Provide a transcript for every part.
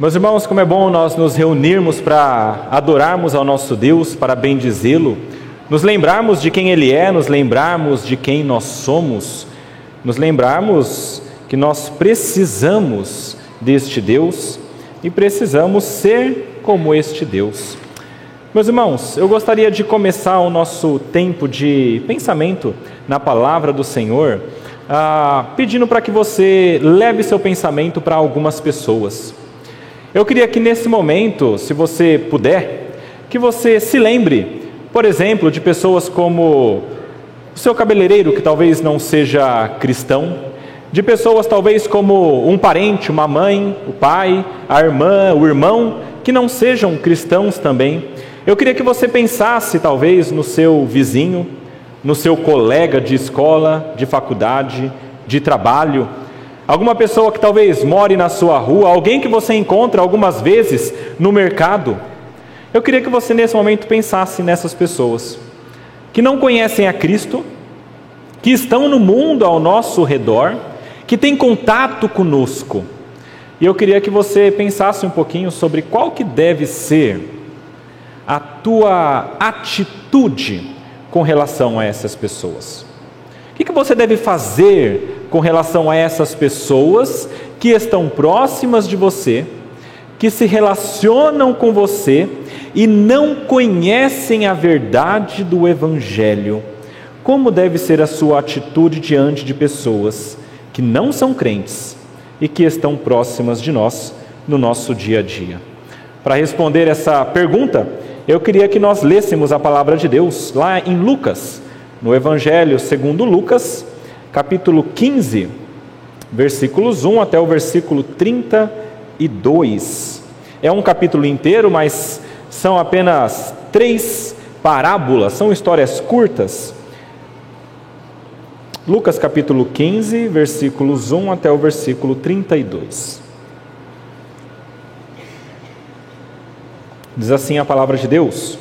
Meus irmãos, como é bom nós nos reunirmos para adorarmos ao nosso Deus, para bendizê-lo, nos lembrarmos de quem Ele é, nos lembrarmos de quem nós somos, nos lembrarmos que nós precisamos deste Deus e precisamos ser como este Deus. Meus irmãos, eu gostaria de começar o nosso tempo de pensamento na palavra do Senhor, ah, pedindo para que você leve seu pensamento para algumas pessoas. Eu queria que nesse momento, se você puder, que você se lembre, por exemplo, de pessoas como o seu cabeleireiro, que talvez não seja cristão, de pessoas talvez como um parente, uma mãe, o pai, a irmã, o irmão, que não sejam cristãos também. Eu queria que você pensasse talvez no seu vizinho, no seu colega de escola, de faculdade, de trabalho, Alguma pessoa que talvez more na sua rua, alguém que você encontra algumas vezes no mercado. Eu queria que você nesse momento pensasse nessas pessoas que não conhecem a Cristo, que estão no mundo ao nosso redor, que têm contato conosco. E eu queria que você pensasse um pouquinho sobre qual que deve ser a tua atitude com relação a essas pessoas. O que, que você deve fazer com relação a essas pessoas que estão próximas de você, que se relacionam com você e não conhecem a verdade do Evangelho. Como deve ser a sua atitude diante de pessoas que não são crentes e que estão próximas de nós no nosso dia a dia? Para responder essa pergunta, eu queria que nós lêssemos a palavra de Deus lá em Lucas, no Evangelho segundo Lucas, capítulo 15, versículos 1 até o versículo 32. É um capítulo inteiro, mas são apenas três parábolas, são histórias curtas. Lucas capítulo 15, versículos 1 até o versículo 32. Diz assim a palavra de Deus: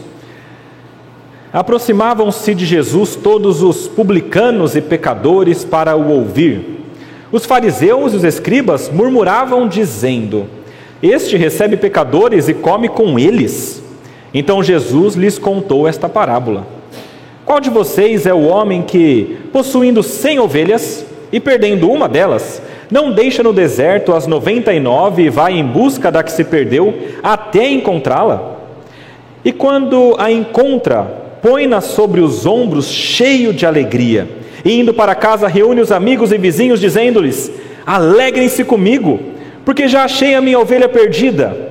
Aproximavam-se de Jesus todos os publicanos e pecadores para o ouvir. Os fariseus e os escribas murmuravam, dizendo: Este recebe pecadores e come com eles. Então Jesus lhes contou esta parábola: Qual de vocês é o homem que, possuindo cem ovelhas e perdendo uma delas, não deixa no deserto as noventa e nove e vai em busca da que se perdeu até encontrá-la? E quando a encontra, põe-na sobre os ombros, cheio de alegria. E indo para casa, reúne os amigos e vizinhos, dizendo-lhes: Alegrem-se comigo, porque já achei a minha ovelha perdida.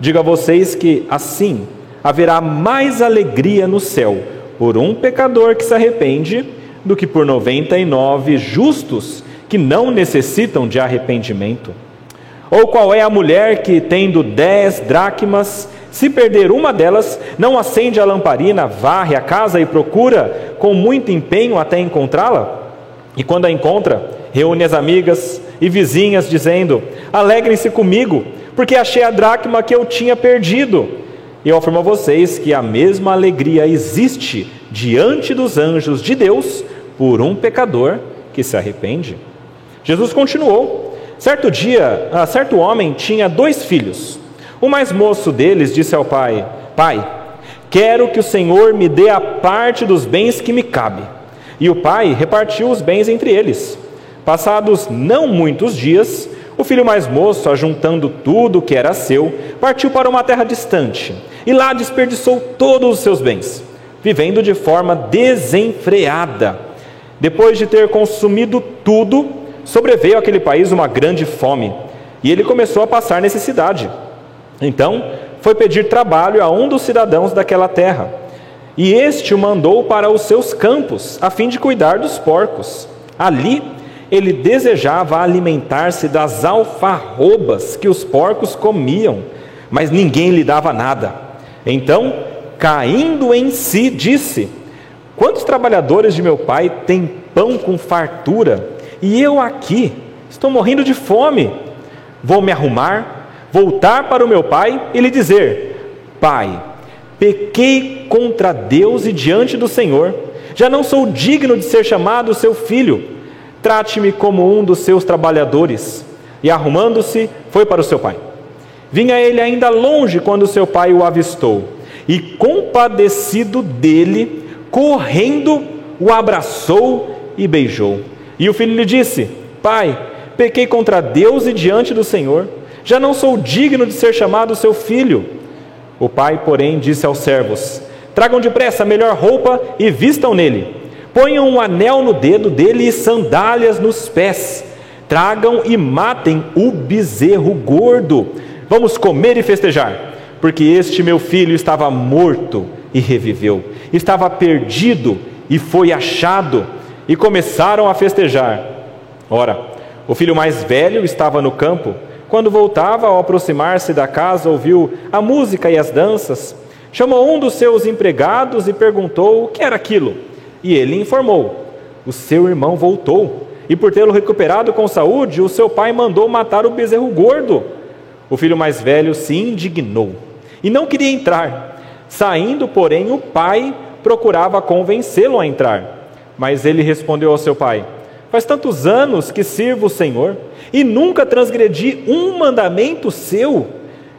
Digo a vocês que assim haverá mais alegria no céu por um pecador que se arrepende do que por noventa e nove justos que não necessitam de arrependimento. Ou qual é a mulher que, tendo dez dracmas, se perder uma delas, não acende a lamparina, varre a casa e procura com muito empenho até encontrá-la? E quando a encontra, reúne as amigas e vizinhas, dizendo: Alegrem-se comigo, porque achei a dracma que eu tinha perdido. Eu afirmo a vocês que a mesma alegria existe diante dos anjos de Deus por um pecador que se arrepende. Jesus continuou: Certo dia, ah, certo homem tinha dois filhos. O mais moço deles disse ao pai: Pai, quero que o Senhor me dê a parte dos bens que me cabe. E o pai repartiu os bens entre eles. Passados não muitos dias, o filho mais moço, ajuntando tudo o que era seu, partiu para uma terra distante e lá desperdiçou todos os seus bens, vivendo de forma desenfreada. Depois de ter consumido tudo, sobreveio àquele país uma grande fome e ele começou a passar necessidade. Então, foi pedir trabalho a um dos cidadãos daquela terra. E este o mandou para os seus campos, a fim de cuidar dos porcos. Ali, ele desejava alimentar-se das alfarrobas que os porcos comiam, mas ninguém lhe dava nada. Então, caindo em si, disse: Quantos trabalhadores de meu pai têm pão com fartura, e eu aqui estou morrendo de fome? Vou me arrumar voltar para o meu pai e lhe dizer: Pai, pequei contra Deus e diante do Senhor, já não sou digno de ser chamado seu filho, trate-me como um dos seus trabalhadores. E arrumando-se, foi para o seu pai. Vinha ele ainda longe quando seu pai o avistou, e compadecido dele, correndo, o abraçou e beijou. E o filho lhe disse: Pai, pequei contra Deus e diante do Senhor, já não sou digno de ser chamado seu filho. O pai, porém, disse aos servos: Tragam depressa a melhor roupa e vistam nele. Ponham um anel no dedo dele e sandálias nos pés. Tragam e matem o bezerro gordo. Vamos comer e festejar, porque este meu filho estava morto e reviveu, estava perdido e foi achado. E começaram a festejar. Ora, o filho mais velho estava no campo. Quando voltava, ao aproximar-se da casa, ouviu a música e as danças. Chamou um dos seus empregados e perguntou o que era aquilo. E ele informou: O seu irmão voltou, e por tê-lo recuperado com saúde, o seu pai mandou matar o bezerro gordo. O filho mais velho se indignou e não queria entrar. Saindo, porém, o pai procurava convencê-lo a entrar. Mas ele respondeu ao seu pai: Faz tantos anos que sirvo o Senhor e nunca transgredi um mandamento seu.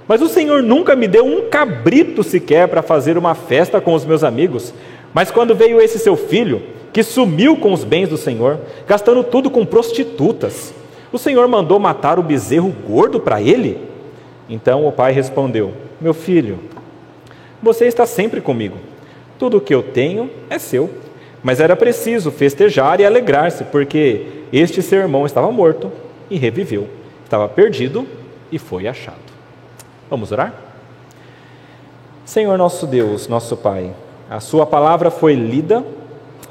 Mas o Senhor nunca me deu um cabrito sequer para fazer uma festa com os meus amigos. Mas quando veio esse seu filho, que sumiu com os bens do Senhor, gastando tudo com prostitutas, o Senhor mandou matar o bezerro gordo para ele? Então o pai respondeu: Meu filho, você está sempre comigo. Tudo o que eu tenho é seu. Mas era preciso festejar e alegrar-se, porque este seu irmão estava morto e reviveu, estava perdido e foi achado. Vamos orar? Senhor nosso Deus, nosso Pai, a Sua palavra foi lida,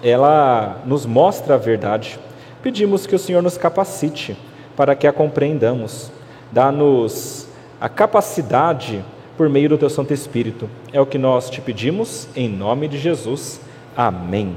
ela nos mostra a verdade. Pedimos que o Senhor nos capacite para que a compreendamos. Dá-nos a capacidade por meio do Teu Santo Espírito. É o que nós te pedimos, em nome de Jesus. Amém.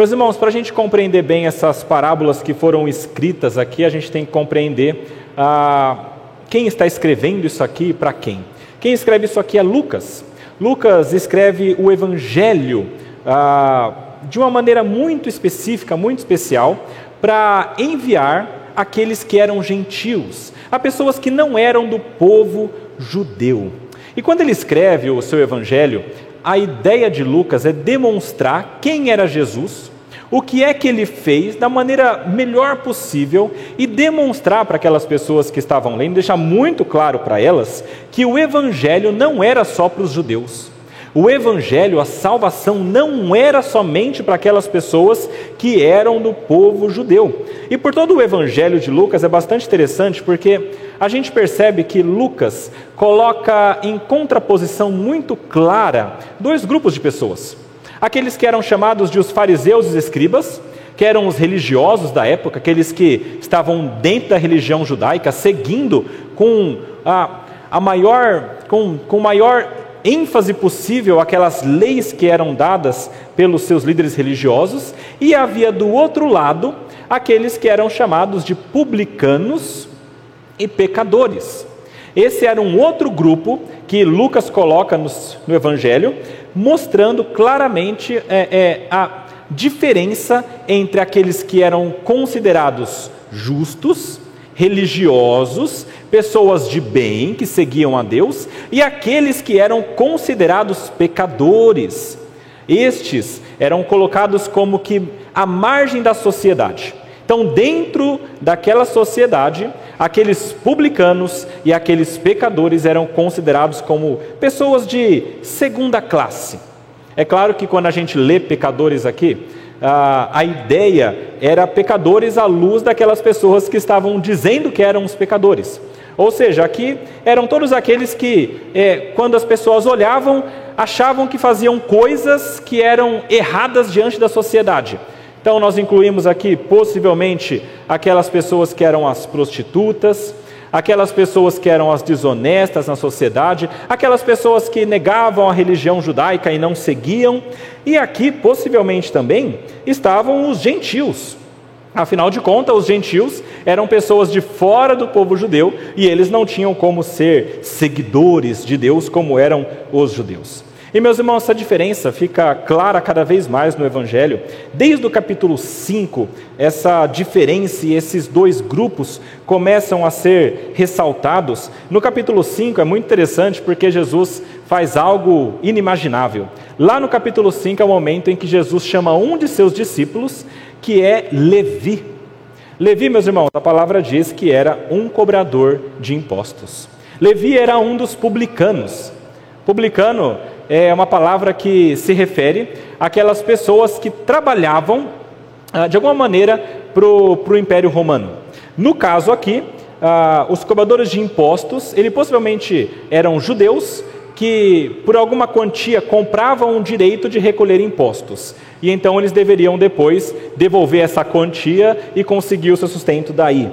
Meus irmãos, para a gente compreender bem essas parábolas que foram escritas aqui, a gente tem que compreender a quem está escrevendo isso aqui para quem? Quem escreve isso aqui é Lucas. Lucas escreve o Evangelho ah, de uma maneira muito específica, muito especial, para enviar aqueles que eram gentios, a pessoas que não eram do povo judeu. E quando ele escreve o seu Evangelho, a ideia de Lucas é demonstrar quem era Jesus, o que é que ele fez da maneira melhor possível e demonstrar para aquelas pessoas que estavam lendo, deixar muito claro para elas que o evangelho não era só para os judeus. O evangelho, a salvação não era somente para aquelas pessoas que eram do povo judeu. E por todo o evangelho de Lucas é bastante interessante porque a gente percebe que Lucas coloca em contraposição muito clara dois grupos de pessoas aqueles que eram chamados de os fariseus e escribas, que eram os religiosos da época, aqueles que estavam dentro da religião judaica, seguindo com a, a maior, com, com maior ênfase possível aquelas leis que eram dadas pelos seus líderes religiosos, e havia do outro lado aqueles que eram chamados de publicanos e pecadores. Esse era um outro grupo que Lucas coloca no, no Evangelho, mostrando claramente é, é, a diferença entre aqueles que eram considerados justos, religiosos, pessoas de bem que seguiam a Deus, e aqueles que eram considerados pecadores. Estes eram colocados como que à margem da sociedade. Então, dentro daquela sociedade, aqueles publicanos e aqueles pecadores eram considerados como pessoas de segunda classe. É claro que quando a gente lê pecadores aqui, a, ideia era pecadores à luz daquelas pessoas que estavam dizendo que eram os pecadores. Ou seja, aqui eram todos aqueles que, é, quando as pessoas olhavam, achavam que faziam coisas que eram erradas diante da sociedade. Então, nós incluímos aqui, possivelmente, aquelas pessoas que eram as prostitutas, aquelas pessoas que eram as desonestas na sociedade, aquelas pessoas que negavam a religião judaica e não seguiam, e aqui, possivelmente também, estavam os gentios. Afinal de contas, os gentios eram pessoas de fora do povo judeu e eles não tinham como ser seguidores de Deus como eram os judeus. E meus irmãos, essa diferença fica clara cada vez mais no Evangelho. Desde o capítulo 5, essa diferença e esses dois grupos começam a ser ressaltados. No capítulo 5 é muito interessante porque Jesus faz algo inimaginável. Lá no capítulo 5 é o momento em que Jesus chama um de seus discípulos, que é Levi. Levi, meus irmãos, a palavra diz que era um cobrador de impostos. Levi era um dos publicanos. Publicano é uma palavra que se refere àquelas pessoas que trabalhavam, ah, de alguma maneira, para o Império Romano. No caso aqui, ah, os cobradores de impostos, ele possivelmente eram judeus que, por alguma quantia, compravam o direito de recolher impostos. E então eles deveriam depois devolver essa quantia e conseguir o seu sustento daí.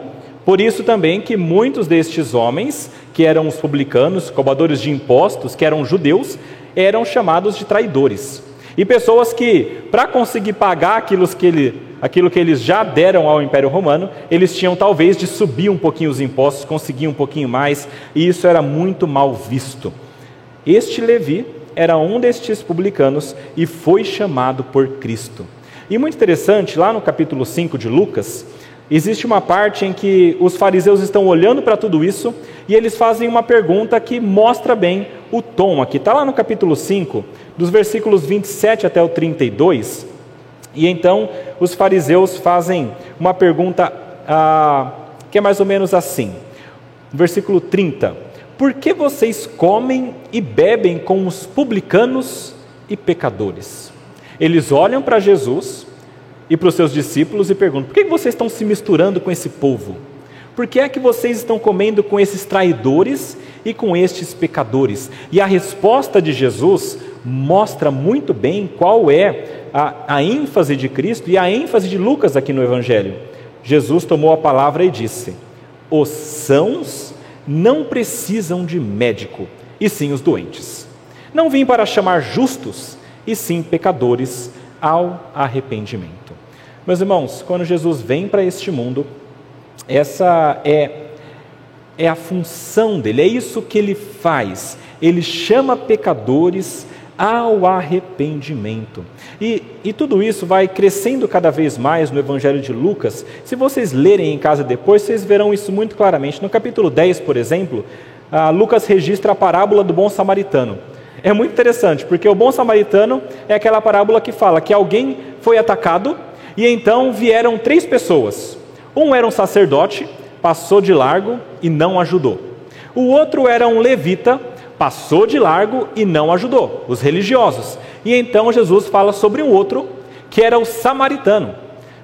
Por isso também que muitos destes homens, que eram os publicanos, cobradores de impostos, que eram judeus, eram chamados de traidores. E pessoas que, para conseguir pagar aquilo que, ele, aquilo que eles já deram ao Império Romano, eles tinham talvez de subir um pouquinho os impostos, conseguir um pouquinho mais, e isso era muito mal visto. Este Levi era um destes publicanos e foi chamado por Cristo. E muito interessante, lá no capítulo 5 de Lucas, existe uma parte em que os fariseus estão olhando para tudo isso e eles fazem uma pergunta que mostra bem o tom aqui. Está lá no capítulo 5, dos versículos 27 até o 32. E então os fariseus fazem uma pergunta ah, que é mais ou menos assim. Versículo 30. Por que vocês comem e bebem com os publicanos e pecadores? Eles olham para Jesus e para os seus discípulos e perguntam: por que vocês estão se misturando com esse povo? Por que é que vocês estão comendo com esses traidores e com estes pecadores? E a resposta de Jesus mostra muito bem qual é a, a ênfase de Cristo e a ênfase de Lucas aqui no Evangelho. Jesus tomou a palavra e disse: Os sãos não precisam de médico, e sim os doentes. Não vim para chamar justos, e sim pecadores ao arrependimento. Meus irmãos, quando Jesus vem para este mundo, essa é, é a função dele, é isso que ele faz. Ele chama pecadores ao arrependimento. E, e tudo isso vai crescendo cada vez mais no Evangelho de Lucas. Se vocês lerem em casa depois, vocês verão isso muito claramente. No capítulo 10, por exemplo, Lucas registra a parábola do bom samaritano. É muito interessante, porque o bom samaritano é aquela parábola que fala que alguém foi atacado e então vieram três pessoas. Um era um sacerdote, passou de largo e não ajudou. O outro era um levita, passou de largo e não ajudou, os religiosos. E então Jesus fala sobre um outro, que era o samaritano.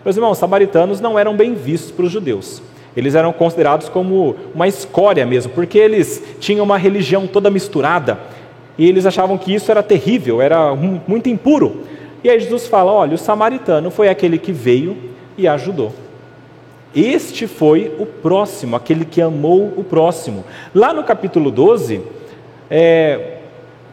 Meus irmãos, samaritanos não eram bem vistos para os judeus. Eles eram considerados como uma escória mesmo, porque eles tinham uma religião toda misturada e eles achavam que isso era terrível, era muito impuro. E aí Jesus fala: olha, o samaritano foi aquele que veio e ajudou. Este foi o próximo, aquele que amou o próximo. Lá no capítulo 12, é,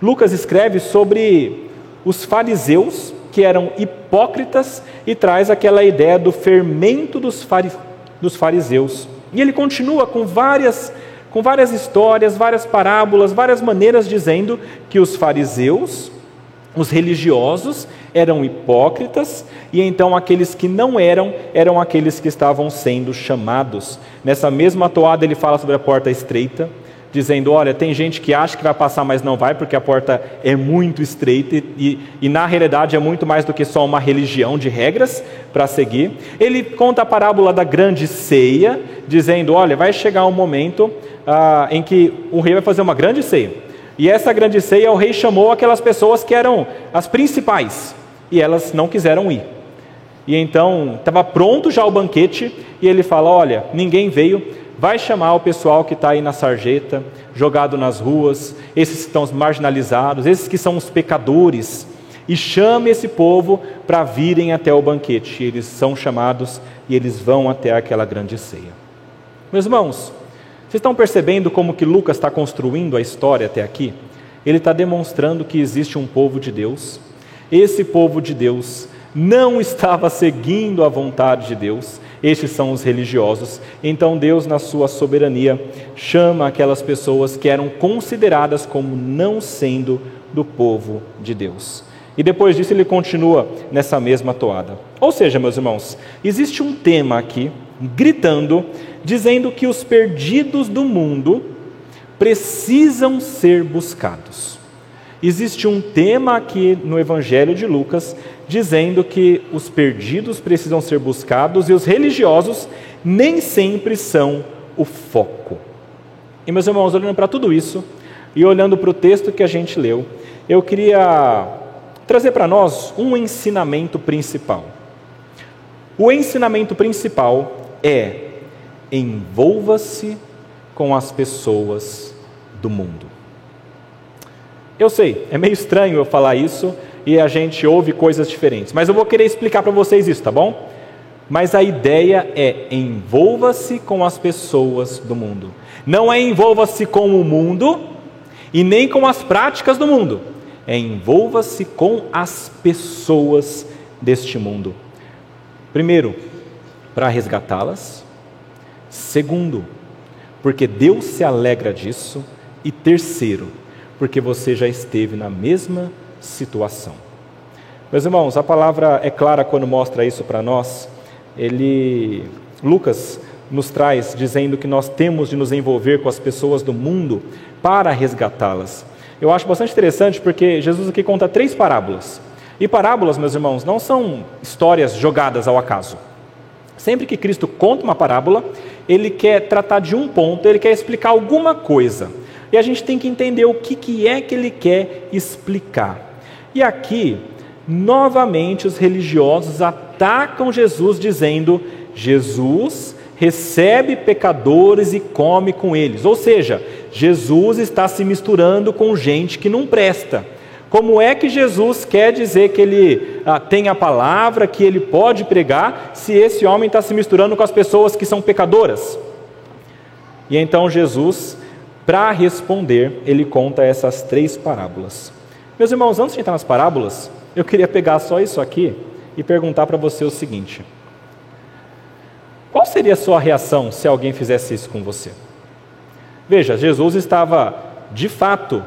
Lucas escreve sobre os fariseus, que eram hipócritas, e traz aquela ideia do fermento dos, fari, dos fariseus. E ele continua com várias, com várias histórias, várias parábolas, várias maneiras dizendo que os fariseus, os religiosos, eram hipócritas e então aqueles que não eram, eram aqueles que estavam sendo chamados. Nessa mesma toada ele fala sobre a porta estreita, dizendo: Olha, tem gente que acha que vai passar, mas não vai, porque a porta é muito estreita e, e na realidade é muito mais do que só uma religião de regras para seguir. Ele conta a parábola da grande ceia, dizendo: Olha, vai chegar um momento ah, em que o rei vai fazer uma grande ceia. E essa grande ceia, o rei chamou aquelas pessoas que eram as principais, e elas não quiseram ir. E então estava pronto já o banquete e ele fala: Olha, ninguém veio, vai chamar o pessoal que está aí na sarjeta, jogado nas ruas, esses que estão marginalizados, esses que são os pecadores, e chame esse povo para virem até o banquete. E eles são chamados e eles vão até aquela grande ceia. Meus irmãos, vocês estão percebendo como que Lucas está construindo a história até aqui? Ele está demonstrando que existe um povo de Deus esse povo de Deus não estava seguindo a vontade de Deus, estes são os religiosos. Então Deus, na sua soberania, chama aquelas pessoas que eram consideradas como não sendo do povo de Deus. E depois disso ele continua nessa mesma toada. Ou seja, meus irmãos, existe um tema aqui gritando, dizendo que os perdidos do mundo precisam ser buscados. Existe um tema aqui no Evangelho de Lucas dizendo que os perdidos precisam ser buscados e os religiosos nem sempre são o foco. E meus irmãos, olhando para tudo isso e olhando para o texto que a gente leu, eu queria trazer para nós um ensinamento principal. O ensinamento principal é: envolva-se com as pessoas do mundo. Eu sei, é meio estranho eu falar isso e a gente ouve coisas diferentes, mas eu vou querer explicar para vocês isso, tá bom? Mas a ideia é envolva-se com as pessoas do mundo. Não é envolva-se com o mundo e nem com as práticas do mundo. É envolva-se com as pessoas deste mundo. Primeiro, para resgatá-las. Segundo, porque Deus se alegra disso. E terceiro, porque você já esteve na mesma situação. Meus irmãos, a palavra é clara quando mostra isso para nós. Ele, Lucas nos traz dizendo que nós temos de nos envolver com as pessoas do mundo para resgatá-las. Eu acho bastante interessante porque Jesus aqui conta três parábolas. E parábolas, meus irmãos, não são histórias jogadas ao acaso. Sempre que Cristo conta uma parábola, ele quer tratar de um ponto, ele quer explicar alguma coisa. E a gente tem que entender o que, que é que ele quer explicar. E aqui, novamente, os religiosos atacam Jesus, dizendo: Jesus recebe pecadores e come com eles. Ou seja, Jesus está se misturando com gente que não presta. Como é que Jesus quer dizer que ele ah, tem a palavra, que ele pode pregar, se esse homem está se misturando com as pessoas que são pecadoras? E então Jesus para responder, ele conta essas três parábolas. Meus irmãos, antes de entrar nas parábolas, eu queria pegar só isso aqui e perguntar para você o seguinte: qual seria a sua reação se alguém fizesse isso com você? Veja, Jesus estava de fato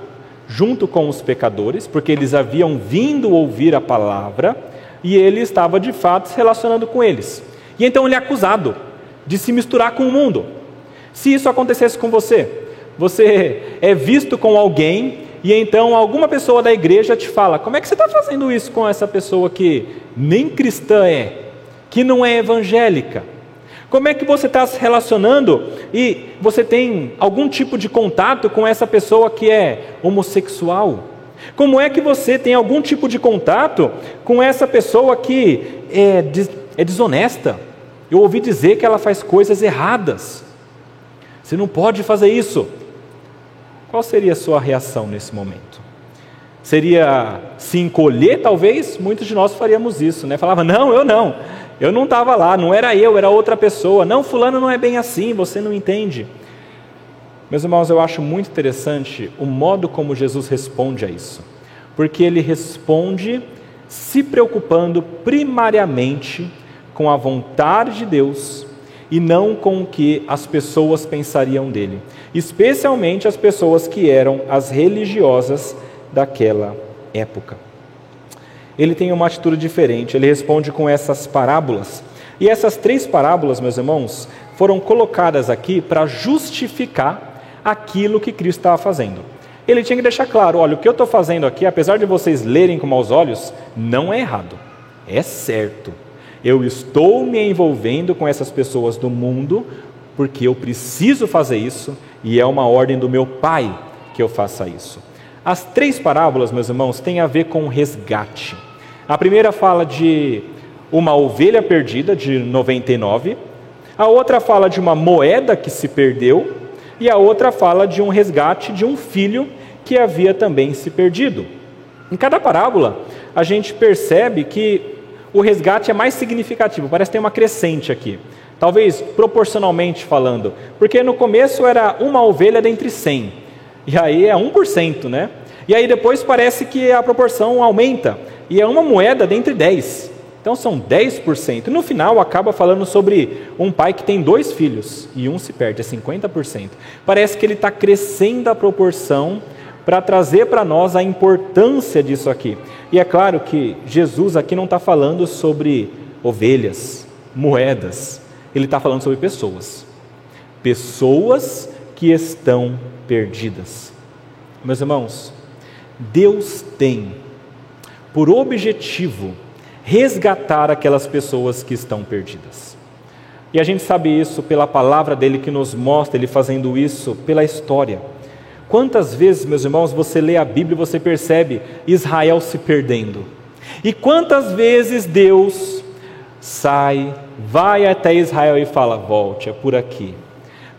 junto com os pecadores, porque eles haviam vindo ouvir a palavra e ele estava de fato se relacionando com eles. E então ele é acusado de se misturar com o mundo. Se isso acontecesse com você, você é visto com alguém e então alguma pessoa da igreja te fala: como é que você está fazendo isso com essa pessoa que nem cristã é, que não é evangélica? Como é que você está se relacionando e você tem algum tipo de contato com essa pessoa que é homossexual? Como é que você tem algum tipo de contato com essa pessoa que é, é desonesta? Eu ouvi dizer que ela faz coisas erradas. Você não pode fazer isso. Qual seria a sua reação nesse momento? Seria se encolher, talvez? Muitos de nós faríamos isso, né? Falava, não, eu não, eu não estava lá, não era eu, era outra pessoa. Não, fulano não é bem assim, você não entende. Meus irmãos, eu acho muito interessante o modo como Jesus responde a isso, porque ele responde se preocupando primariamente com a vontade de Deus e não com o que as pessoas pensariam dele, especialmente as pessoas que eram as religiosas daquela época. Ele tem uma atitude diferente, ele responde com essas parábolas. E essas três parábolas, meus irmãos, foram colocadas aqui para justificar aquilo que Cristo estava fazendo. Ele tinha que deixar claro: olha, o que eu estou fazendo aqui, apesar de vocês lerem com maus olhos, não é errado, é certo. Eu estou me envolvendo com essas pessoas do mundo porque eu preciso fazer isso e é uma ordem do meu Pai que eu faça isso. As três parábolas, meus irmãos, têm a ver com resgate. A primeira fala de uma ovelha perdida, de 99. A outra fala de uma moeda que se perdeu. E a outra fala de um resgate de um filho que havia também se perdido. Em cada parábola, a gente percebe que o resgate é mais significativo, parece que tem uma crescente aqui. Talvez proporcionalmente falando, porque no começo era uma ovelha dentre 100, e aí é 1%, né? E aí depois parece que a proporção aumenta, e é uma moeda dentre 10. Então são 10%. E no final acaba falando sobre um pai que tem dois filhos e um se perde, é 50%. Parece que ele está crescendo a proporção para trazer para nós a importância disso aqui. E é claro que Jesus aqui não está falando sobre ovelhas, moedas, ele está falando sobre pessoas. Pessoas que estão perdidas. Meus irmãos, Deus tem por objetivo resgatar aquelas pessoas que estão perdidas. E a gente sabe isso pela palavra dele que nos mostra ele fazendo isso pela história. Quantas vezes, meus irmãos, você lê a Bíblia e você percebe Israel se perdendo? E quantas vezes Deus sai, vai até Israel e fala: volte, é por aqui.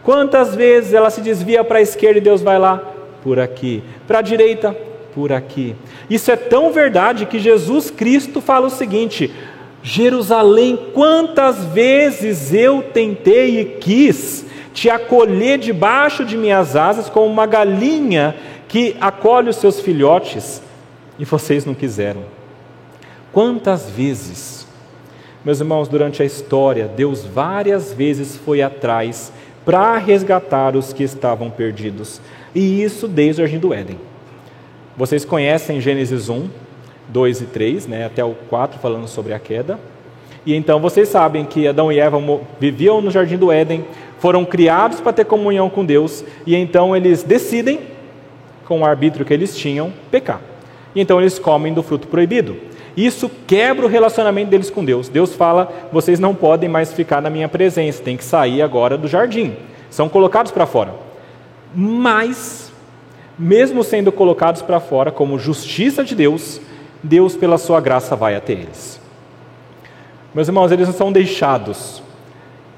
Quantas vezes ela se desvia para a esquerda e Deus vai lá? Por aqui. Para a direita? Por aqui. Isso é tão verdade que Jesus Cristo fala o seguinte: Jerusalém, quantas vezes eu tentei e quis te acolher debaixo de minhas asas como uma galinha que acolhe os seus filhotes, e vocês não quiseram. Quantas vezes, meus irmãos, durante a história, Deus várias vezes foi atrás para resgatar os que estavam perdidos, e isso desde o Jardim do Éden. Vocês conhecem Gênesis 1, 2 e 3, né, até o 4, falando sobre a queda. E então vocês sabem que Adão e Eva viviam no jardim do Éden, foram criados para ter comunhão com Deus, e então eles decidem, com o arbítrio que eles tinham, pecar. E então eles comem do fruto proibido. Isso quebra o relacionamento deles com Deus. Deus fala: vocês não podem mais ficar na minha presença, tem que sair agora do jardim. São colocados para fora. Mas, mesmo sendo colocados para fora como justiça de Deus, Deus, pela sua graça, vai até eles. Meus irmãos, eles não são deixados.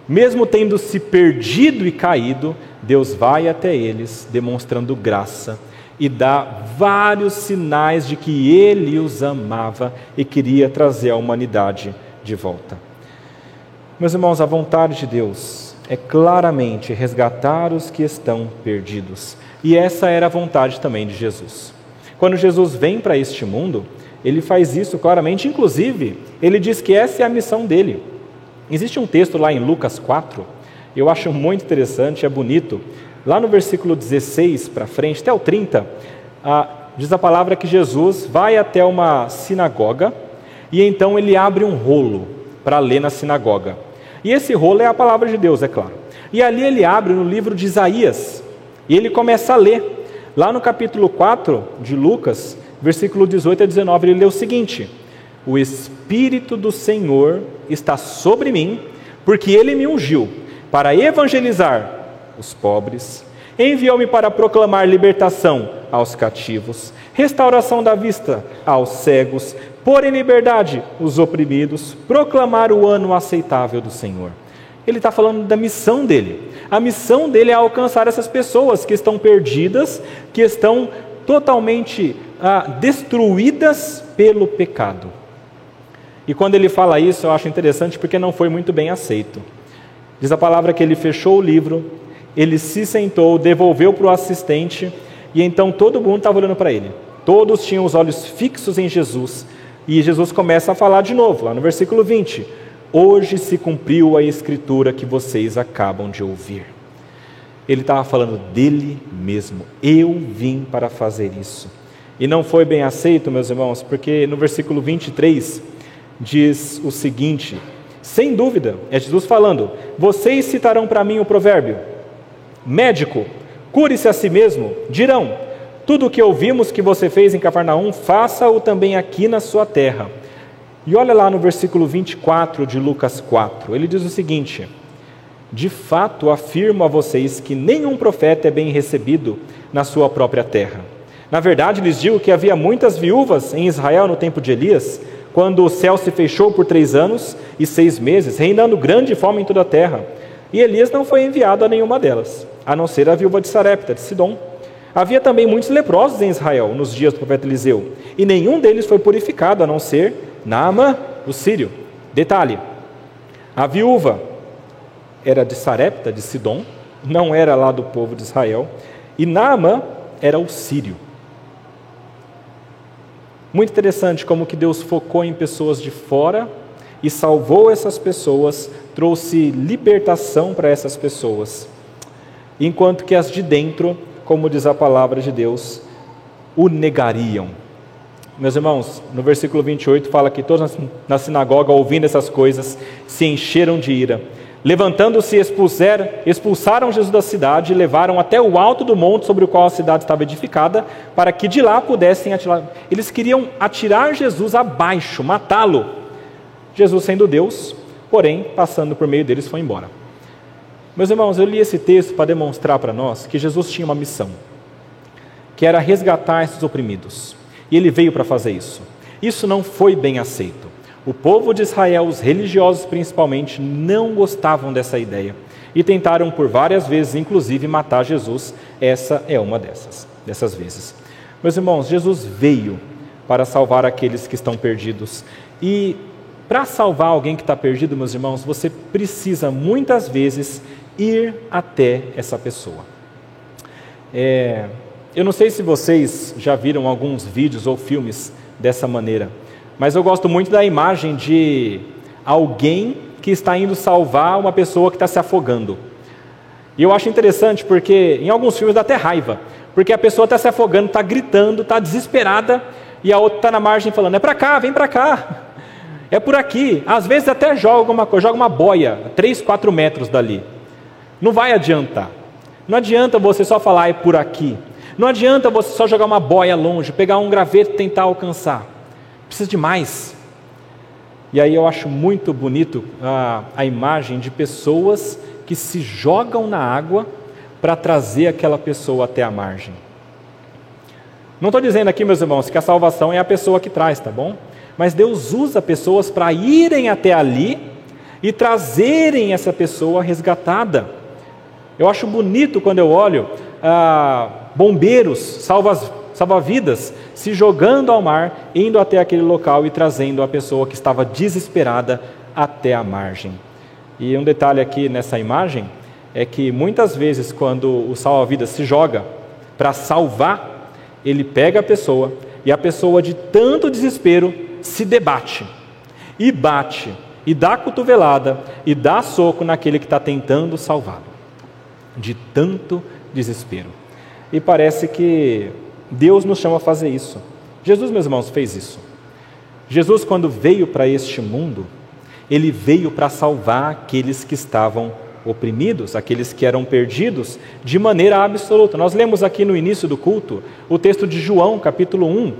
Mesmo tendo se perdido e caído, Deus vai até eles, demonstrando graça e dá vários sinais de que Ele os amava e queria trazer a humanidade de volta. Meus irmãos, a vontade de Deus é claramente resgatar os que estão perdidos. E essa era a vontade também de Jesus. Quando Jesus vem para este mundo, ele faz isso claramente, inclusive, ele diz que essa é a missão dele. Existe um texto lá em Lucas 4, eu acho muito interessante, é bonito. Lá no versículo 16 para frente, até o 30, ah, diz a palavra que Jesus vai até uma sinagoga e então ele abre um rolo para ler na sinagoga. E esse rolo é a palavra de Deus, é claro. E ali ele abre no livro de Isaías e ele começa a ler. Lá no capítulo 4 de Lucas, versículo 18 a 19, ele lê o seguinte: O Espírito do Senhor está sobre mim, porque ele me ungiu para evangelizar os pobres, enviou-me para proclamar libertação aos cativos, restauração da vista aos cegos, pôr em liberdade os oprimidos, proclamar o ano aceitável do Senhor. Ele está falando da missão dele. A missão dele é alcançar essas pessoas que estão perdidas, que estão totalmente ah, destruídas pelo pecado. E quando ele fala isso, eu acho interessante porque não foi muito bem aceito. Diz a palavra que ele fechou o livro, ele se sentou, devolveu para o assistente, e então todo mundo estava olhando para ele. Todos tinham os olhos fixos em Jesus. E Jesus começa a falar de novo, lá no versículo 20: Hoje se cumpriu a escritura que vocês acabam de ouvir. Ele estava falando dele mesmo. Eu vim para fazer isso. E não foi bem aceito, meus irmãos, porque no versículo 23 diz o seguinte: sem dúvida, é Jesus falando: vocês citarão para mim o provérbio: médico, cure-se a si mesmo, dirão: tudo o que ouvimos que você fez em Cafarnaum, faça-o também aqui na sua terra. E olha lá no versículo 24 de Lucas 4, ele diz o seguinte: De fato afirmo a vocês que nenhum profeta é bem recebido na sua própria terra. Na verdade, lhes digo que havia muitas viúvas em Israel no tempo de Elias, quando o céu se fechou por três anos e seis meses, reinando grande fome em toda a terra. E Elias não foi enviado a nenhuma delas, a não ser a viúva de Sarepta, de Sidom. Havia também muitos leprosos em Israel nos dias do profeta Eliseu, e nenhum deles foi purificado, a não ser Naama, o sírio. Detalhe: a viúva era de Sarepta, de Sidom, não era lá do povo de Israel, e Naamã era o sírio. Muito interessante como que Deus focou em pessoas de fora e salvou essas pessoas, trouxe libertação para essas pessoas. Enquanto que as de dentro, como diz a palavra de Deus, o negariam. Meus irmãos, no versículo 28 fala que todos na sinagoga, ouvindo essas coisas, se encheram de ira. Levantando-se, expulsaram Jesus da cidade e levaram até o alto do monte sobre o qual a cidade estava edificada, para que de lá pudessem atirar. Eles queriam atirar Jesus abaixo, matá-lo. Jesus, sendo Deus, porém, passando por meio deles, foi embora. Meus irmãos, eu li esse texto para demonstrar para nós que Jesus tinha uma missão, que era resgatar esses oprimidos. E ele veio para fazer isso. Isso não foi bem aceito. O povo de Israel, os religiosos principalmente, não gostavam dessa ideia e tentaram por várias vezes, inclusive, matar Jesus. Essa é uma dessas, dessas vezes. Meus irmãos, Jesus veio para salvar aqueles que estão perdidos. E para salvar alguém que está perdido, meus irmãos, você precisa muitas vezes ir até essa pessoa. É, eu não sei se vocês já viram alguns vídeos ou filmes dessa maneira, mas eu gosto muito da imagem de alguém que está indo salvar uma pessoa que está se afogando. E eu acho interessante porque em alguns filmes dá até raiva, porque a pessoa está se afogando, está gritando, está desesperada, e a outra está na margem falando: é para cá, vem para cá, é por aqui. Às vezes até joga uma joga uma boia, 3, 4 metros dali. Não vai adiantar. Não adianta você só falar é por aqui. Não adianta você só jogar uma boia longe, pegar um graveto e tentar alcançar. Precisa de mais. E aí eu acho muito bonito a, a imagem de pessoas que se jogam na água para trazer aquela pessoa até a margem. Não estou dizendo aqui, meus irmãos, que a salvação é a pessoa que traz, tá bom? Mas Deus usa pessoas para irem até ali e trazerem essa pessoa resgatada. Eu acho bonito quando eu olho ah, bombeiros, salva-vidas, se jogando ao mar, indo até aquele local e trazendo a pessoa que estava desesperada até a margem. E um detalhe aqui nessa imagem é que muitas vezes, quando o salva-vidas se joga para salvar, ele pega a pessoa e a pessoa, de tanto desespero, se debate e bate e dá cotovelada e dá soco naquele que está tentando salvá-lo, de tanto desespero. E parece que Deus nos chama a fazer isso. Jesus, meus irmãos, fez isso. Jesus, quando veio para este mundo, ele veio para salvar aqueles que estavam oprimidos, aqueles que eram perdidos, de maneira absoluta. Nós lemos aqui no início do culto o texto de João, capítulo 1.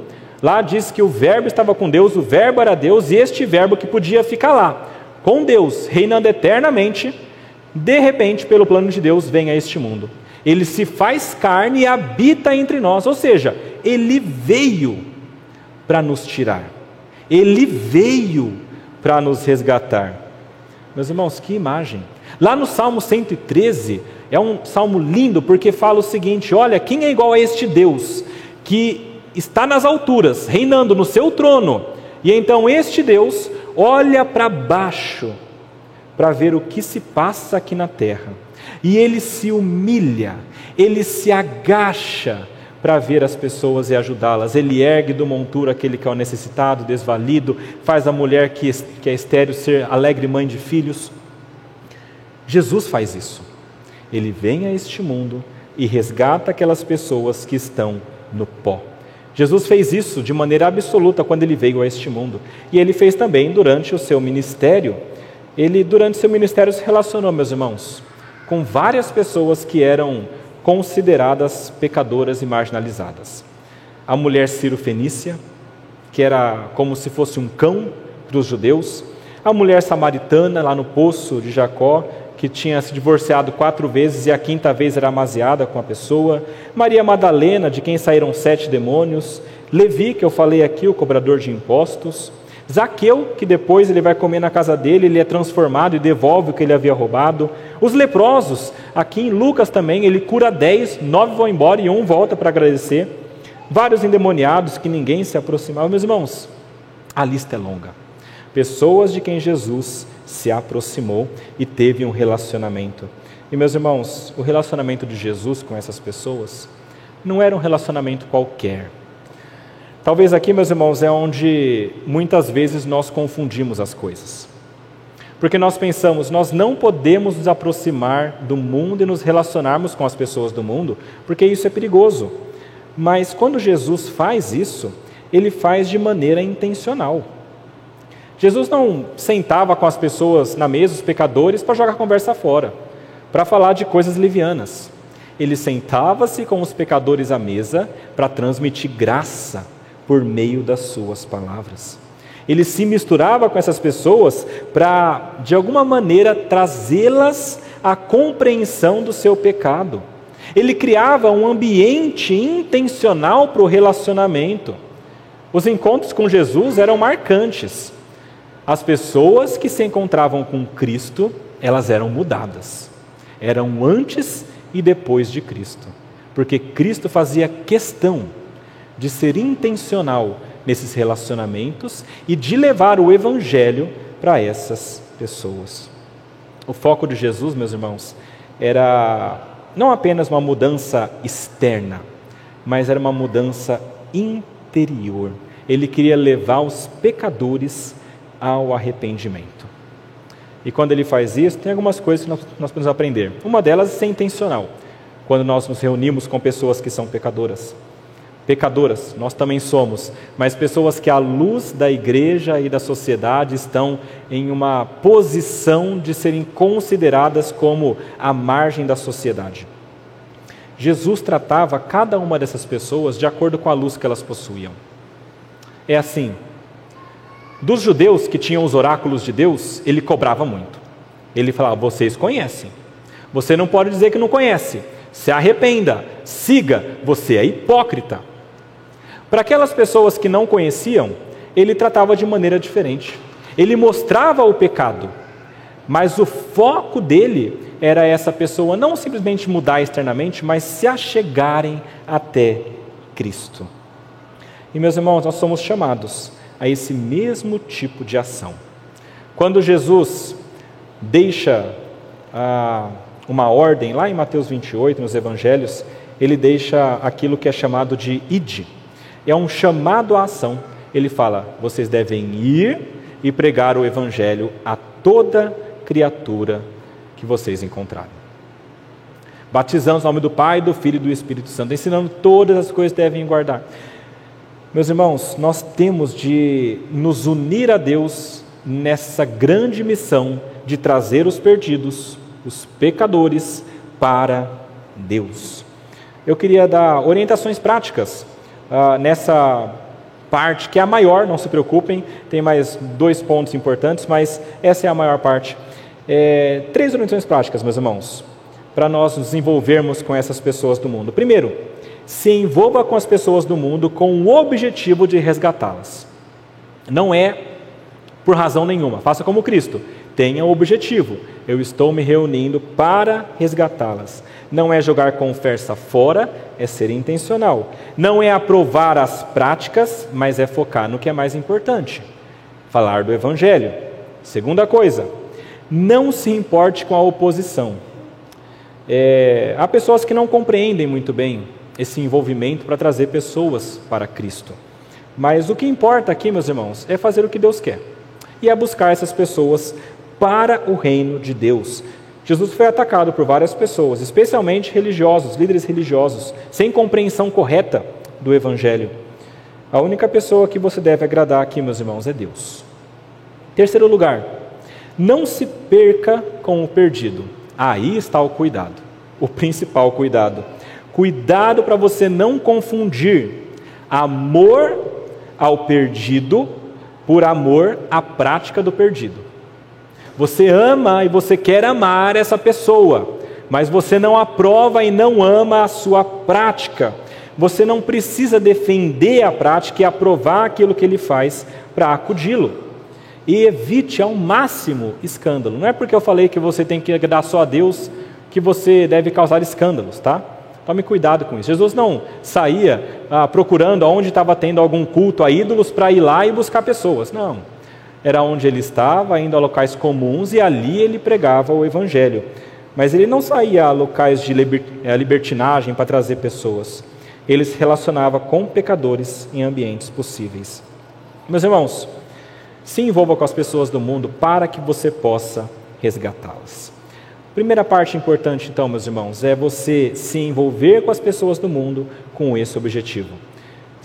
Lá diz que o Verbo estava com Deus, o Verbo era Deus, e este Verbo que podia ficar lá, com Deus, reinando eternamente, de repente, pelo plano de Deus, vem a este mundo ele se faz carne e habita entre nós, ou seja, ele veio para nos tirar, ele veio para nos resgatar. Meus irmãos, que imagem! Lá no Salmo 113, é um salmo lindo porque fala o seguinte: olha, quem é igual a este Deus que está nas alturas, reinando no seu trono, e então este Deus olha para baixo para ver o que se passa aqui na terra e ele se humilha, ele se agacha para ver as pessoas e ajudá-las. Ele ergue do monturo aquele que é o necessitado, desvalido, faz a mulher que, que é estéreo ser alegre mãe de filhos. Jesus faz isso. Ele vem a este mundo e resgata aquelas pessoas que estão no pó. Jesus fez isso de maneira absoluta quando ele veio a este mundo. E ele fez também durante o seu ministério. Ele, durante seu ministério, se relacionou, meus irmãos, com várias pessoas que eram consideradas pecadoras e marginalizadas. A mulher Ciro Fenícia, que era como se fosse um cão para os judeus, a mulher samaritana lá no poço de Jacó, que tinha se divorciado quatro vezes e a quinta vez era amaziada com a pessoa, Maria Madalena, de quem saíram sete demônios, Levi, que eu falei aqui, o cobrador de impostos, Zaqueu, que depois ele vai comer na casa dele, ele é transformado e devolve o que ele havia roubado. Os leprosos, aqui em Lucas também, ele cura dez, nove vão embora e um volta para agradecer. Vários endemoniados que ninguém se aproximava. Meus irmãos, a lista é longa. Pessoas de quem Jesus se aproximou e teve um relacionamento. E meus irmãos, o relacionamento de Jesus com essas pessoas não era um relacionamento qualquer Talvez aqui, meus irmãos, é onde muitas vezes nós confundimos as coisas. Porque nós pensamos, nós não podemos nos aproximar do mundo e nos relacionarmos com as pessoas do mundo, porque isso é perigoso. Mas quando Jesus faz isso, ele faz de maneira intencional. Jesus não sentava com as pessoas na mesa, os pecadores, para jogar conversa fora, para falar de coisas livianas. Ele sentava-se com os pecadores à mesa para transmitir graça por meio das suas palavras. Ele se misturava com essas pessoas para, de alguma maneira, trazê-las à compreensão do seu pecado. Ele criava um ambiente intencional para o relacionamento. Os encontros com Jesus eram marcantes. As pessoas que se encontravam com Cristo, elas eram mudadas. Eram antes e depois de Cristo. Porque Cristo fazia questão de ser intencional nesses relacionamentos e de levar o Evangelho para essas pessoas. O foco de Jesus, meus irmãos, era não apenas uma mudança externa, mas era uma mudança interior. Ele queria levar os pecadores ao arrependimento. E quando ele faz isso, tem algumas coisas que nós, podemos aprender. Uma delas é ser intencional. Quando nós nos reunimos com pessoas que são pecadoras, pecadoras, nós também somos, mas pessoas que, à luz da igreja e da sociedade, estão em uma posição de serem consideradas como a margem da sociedade. Jesus tratava cada uma dessas pessoas de acordo com a luz que elas possuíam. É assim. Dos judeus que tinham os oráculos de Deus, ele cobrava muito. Ele falava: vocês conhecem. Você não pode dizer que não conhece. Se arrependa, siga, você é hipócrita. Para aquelas pessoas que não conheciam, ele tratava de maneira diferente. Ele mostrava o pecado, mas o foco dele era essa pessoa não simplesmente mudar externamente, mas se achegarem até Cristo. E meus irmãos, nós somos chamados a esse mesmo tipo de ação. Quando Jesus deixa ah, uma ordem, lá em Mateus 28, nos Evangelhos, ele deixa aquilo que é chamado de ide é um chamado à ação. Ele fala: vocês devem ir e pregar o evangelho a toda criatura que vocês encontrarem. Batizamos no nome do Pai, do Filho e do Espírito Santo, ensinando todas as coisas que devem guardar. Meus irmãos, nós temos de nos unir a Deus nessa grande missão de trazer os perdidos, os pecadores, para Deus. Eu queria dar orientações práticas uh, nessa parte, que é a maior, não se preocupem, tem mais dois pontos importantes, mas essa é a maior parte. É, três orientações práticas, meus irmãos, para nós nos envolvermos com essas pessoas do mundo. Primeiro, se envolva com as pessoas do mundo com o objetivo de resgatá-las. Não é por razão nenhuma, faça como Cristo, tenha o objetivo. Eu estou me reunindo para resgatá-las. Não é jogar conversa fora, é ser intencional. Não é aprovar as práticas, mas é focar no que é mais importante: falar do Evangelho. Segunda coisa, não se importe com a oposição. É, há pessoas que não compreendem muito bem esse envolvimento para trazer pessoas para Cristo. Mas o que importa aqui, meus irmãos, é fazer o que Deus quer e é buscar essas pessoas para o reino de Deus. Jesus foi atacado por várias pessoas, especialmente religiosos, líderes religiosos, sem compreensão correta do Evangelho. A única pessoa que você deve agradar aqui, meus irmãos, é Deus. Terceiro lugar, não se perca com o perdido. Aí está o cuidado, o principal cuidado. Cuidado para você não confundir amor ao perdido por amor à prática do perdido. Você ama e você quer amar essa pessoa, mas você não aprova e não ama a sua prática. Você não precisa defender a prática e aprovar aquilo que ele faz para acudi-lo. E evite ao máximo escândalo. Não é porque eu falei que você tem que agradar só a Deus que você deve causar escândalos, tá? Tome cuidado com isso. Jesus não saía ah, procurando onde estava tendo algum culto a ídolos para ir lá e buscar pessoas. Não era onde ele estava, indo a locais comuns, e ali ele pregava o Evangelho. Mas ele não saía a locais de eh, libertinagem para trazer pessoas. Ele se relacionava com pecadores em ambientes possíveis. Meus irmãos, se envolva com as pessoas do mundo para que você possa resgatá-las. Primeira parte importante, então, meus irmãos, é você se envolver com as pessoas do mundo com esse objetivo.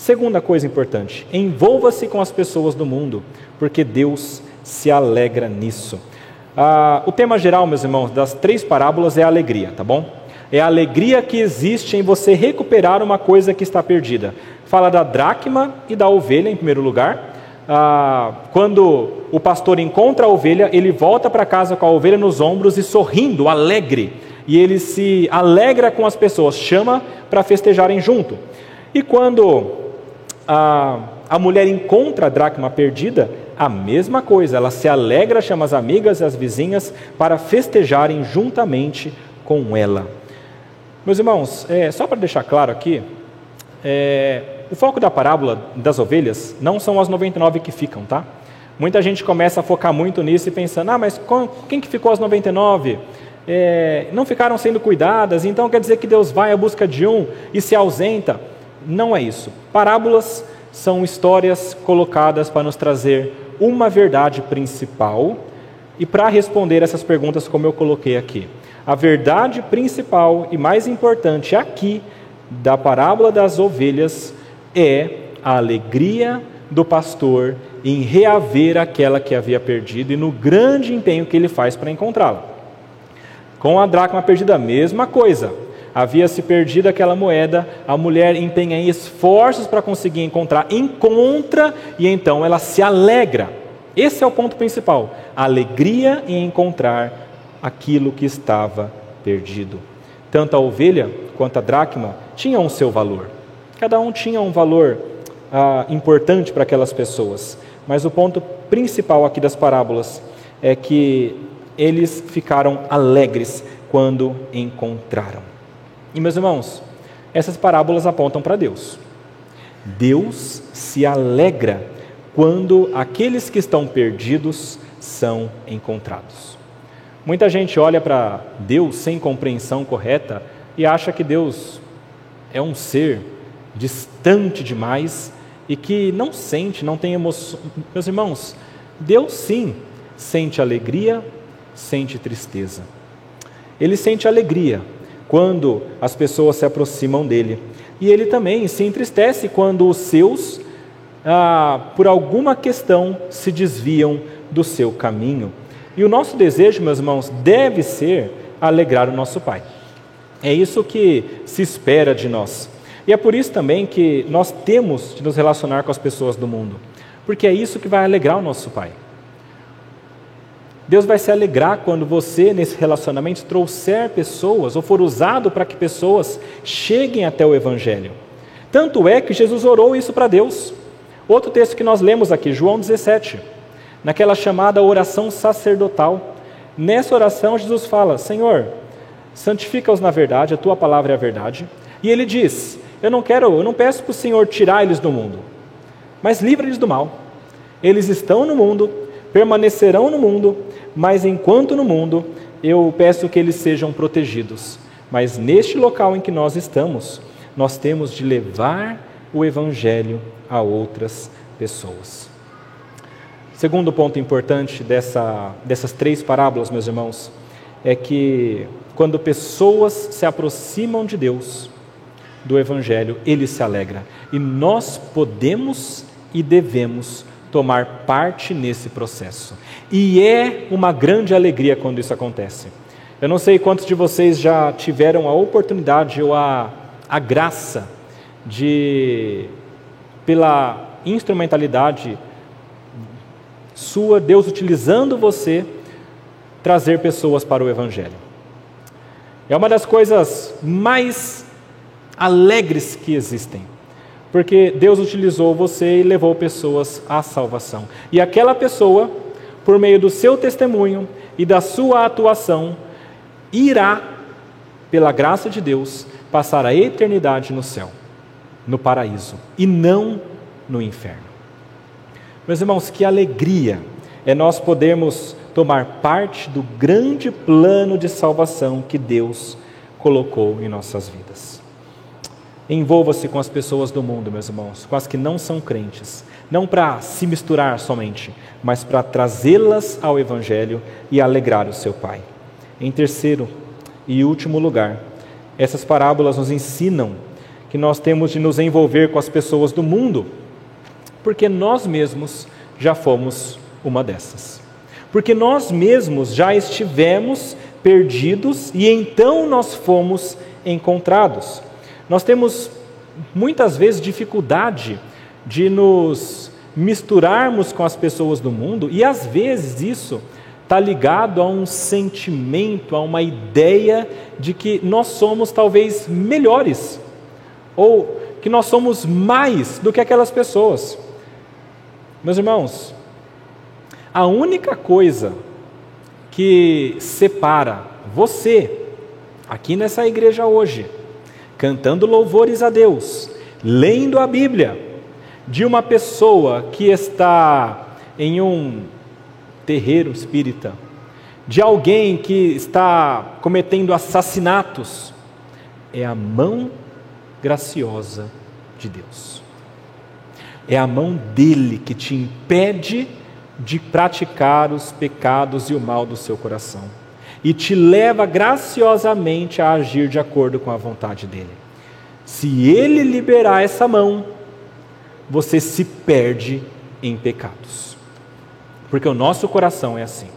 Segunda coisa importante, envolva-se com as pessoas do mundo, porque Deus se alegra nisso. Ah, o tema geral, meus irmãos, das três parábolas é a alegria, tá bom? É a alegria que existe em você recuperar uma coisa que está perdida. Fala da dracma e da ovelha, em primeiro lugar. Ah, quando o pastor encontra a ovelha, ele volta para casa com a ovelha nos ombros e sorrindo, alegre. E ele se alegra com as pessoas, chama para festejarem junto. E quando a, a mulher encontra a dracma perdida, a mesma coisa, ela se alegra, chama as amigas e as vizinhas para festejarem juntamente com ela. Meus irmãos, é, só para deixar claro aqui, é, o foco da parábola das ovelhas não são as 99 que ficam, tá? Muita gente começa a focar muito nisso e pensando, ah, mas quem que ficou as 99? É, não ficaram sendo cuidadas, então quer dizer que Deus vai à busca de um e se ausenta. Não é isso. Parábolas são histórias colocadas para nos trazer uma verdade principal e para responder essas perguntas, como eu coloquei aqui. A verdade principal e mais importante aqui da parábola das ovelhas é a alegria do pastor em reaver aquela que havia perdido e no grande empenho que ele faz para encontrá-la. Com a dracma perdida, a mesma coisa. Havia se perdido aquela moeda, a mulher empenha em esforços para conseguir encontrar, encontra e então ela se alegra. Esse é o ponto principal: alegria em encontrar aquilo que estava perdido. Tanto a ovelha quanto a dracma tinham o seu valor. Cada um tinha um valor ah, importante para aquelas pessoas. Mas o ponto principal aqui das parábolas é que eles ficaram alegres quando encontraram. E meus irmãos, essas parábolas apontam para Deus. Deus se alegra quando aqueles que estão perdidos são encontrados. Muita gente olha para Deus sem compreensão correta e acha que Deus é um ser distante demais e que não sente, não tem emoção. Meus irmãos, Deus sim sente alegria, sente tristeza. Ele sente alegria quando as pessoas se aproximam dele. E ele também se entristece quando os seus, ah, por alguma questão, se desviam do seu caminho. E o nosso desejo, meus irmãos, deve ser alegrar o nosso Pai. É isso que se espera de nós. E é por isso também que nós temos de nos relacionar com as pessoas do mundo, porque é isso que vai alegrar o nosso Pai. Deus vai se alegrar quando você, nesse relacionamento, trouxer pessoas ou for usado para que pessoas cheguem até o Evangelho. Tanto é que Jesus orou isso para Deus. Outro texto que nós lemos aqui, João 17, naquela chamada oração sacerdotal. Nessa oração, Jesus fala: Senhor, santifica-os na verdade, a tua palavra é a verdade. E ele diz: Eu não quero, eu não peço para o Senhor tirar eles do mundo, mas livra-eles do mal. Eles estão no mundo, permanecerão no mundo, mas enquanto no mundo, eu peço que eles sejam protegidos. Mas neste local em que nós estamos, nós temos de levar o Evangelho a outras pessoas. Segundo ponto importante dessa, dessas três parábolas, meus irmãos, é que quando pessoas se aproximam de Deus, do Evangelho, ele se alegra. E nós podemos e devemos tomar parte nesse processo. E é uma grande alegria quando isso acontece. Eu não sei quantos de vocês já tiveram a oportunidade ou a, a graça de, pela instrumentalidade sua, Deus utilizando você, trazer pessoas para o Evangelho. É uma das coisas mais alegres que existem. Porque Deus utilizou você e levou pessoas à salvação. E aquela pessoa, por meio do seu testemunho e da sua atuação, irá, pela graça de Deus, passar a eternidade no céu, no paraíso, e não no inferno. Meus irmãos, que alegria é nós podermos tomar parte do grande plano de salvação que Deus colocou em nossas vidas. Envolva-se com as pessoas do mundo, meus irmãos, com as que não são crentes, não para se misturar somente, mas para trazê-las ao Evangelho e alegrar o seu Pai. Em terceiro e último lugar, essas parábolas nos ensinam que nós temos de nos envolver com as pessoas do mundo, porque nós mesmos já fomos uma dessas. Porque nós mesmos já estivemos perdidos e então nós fomos encontrados. Nós temos muitas vezes dificuldade de nos misturarmos com as pessoas do mundo e às vezes isso está ligado a um sentimento, a uma ideia de que nós somos talvez melhores ou que nós somos mais do que aquelas pessoas. Meus irmãos, a única coisa que separa você, aqui nessa igreja hoje, cantando louvores a Deus, lendo a Bíblia, de uma pessoa que está em um terreiro espírita, de alguém que está cometendo assassinatos, é a mão graciosa de Deus. É a mão dele que te impede de praticar os pecados e o mal do seu coração e te leva graciosamente a agir de acordo com a vontade dele. Se ele liberar essa mão, você se perde em pecados. Porque o nosso coração é assim.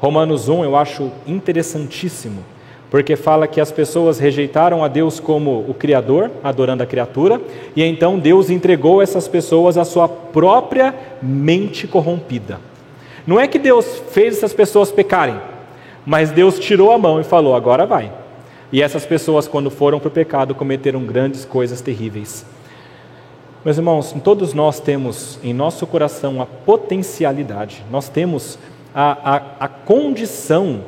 Romanos 1 eu acho interessantíssimo porque fala que as pessoas rejeitaram a Deus como o Criador, adorando a criatura, e então Deus entregou essas pessoas à sua própria mente corrompida. Não é que Deus fez essas pessoas pecarem, mas Deus tirou a mão e falou: agora vai. E essas pessoas, quando foram para o pecado, cometeram grandes coisas terríveis. Meus irmãos, todos nós temos em nosso coração a potencialidade, nós temos a, a, a condição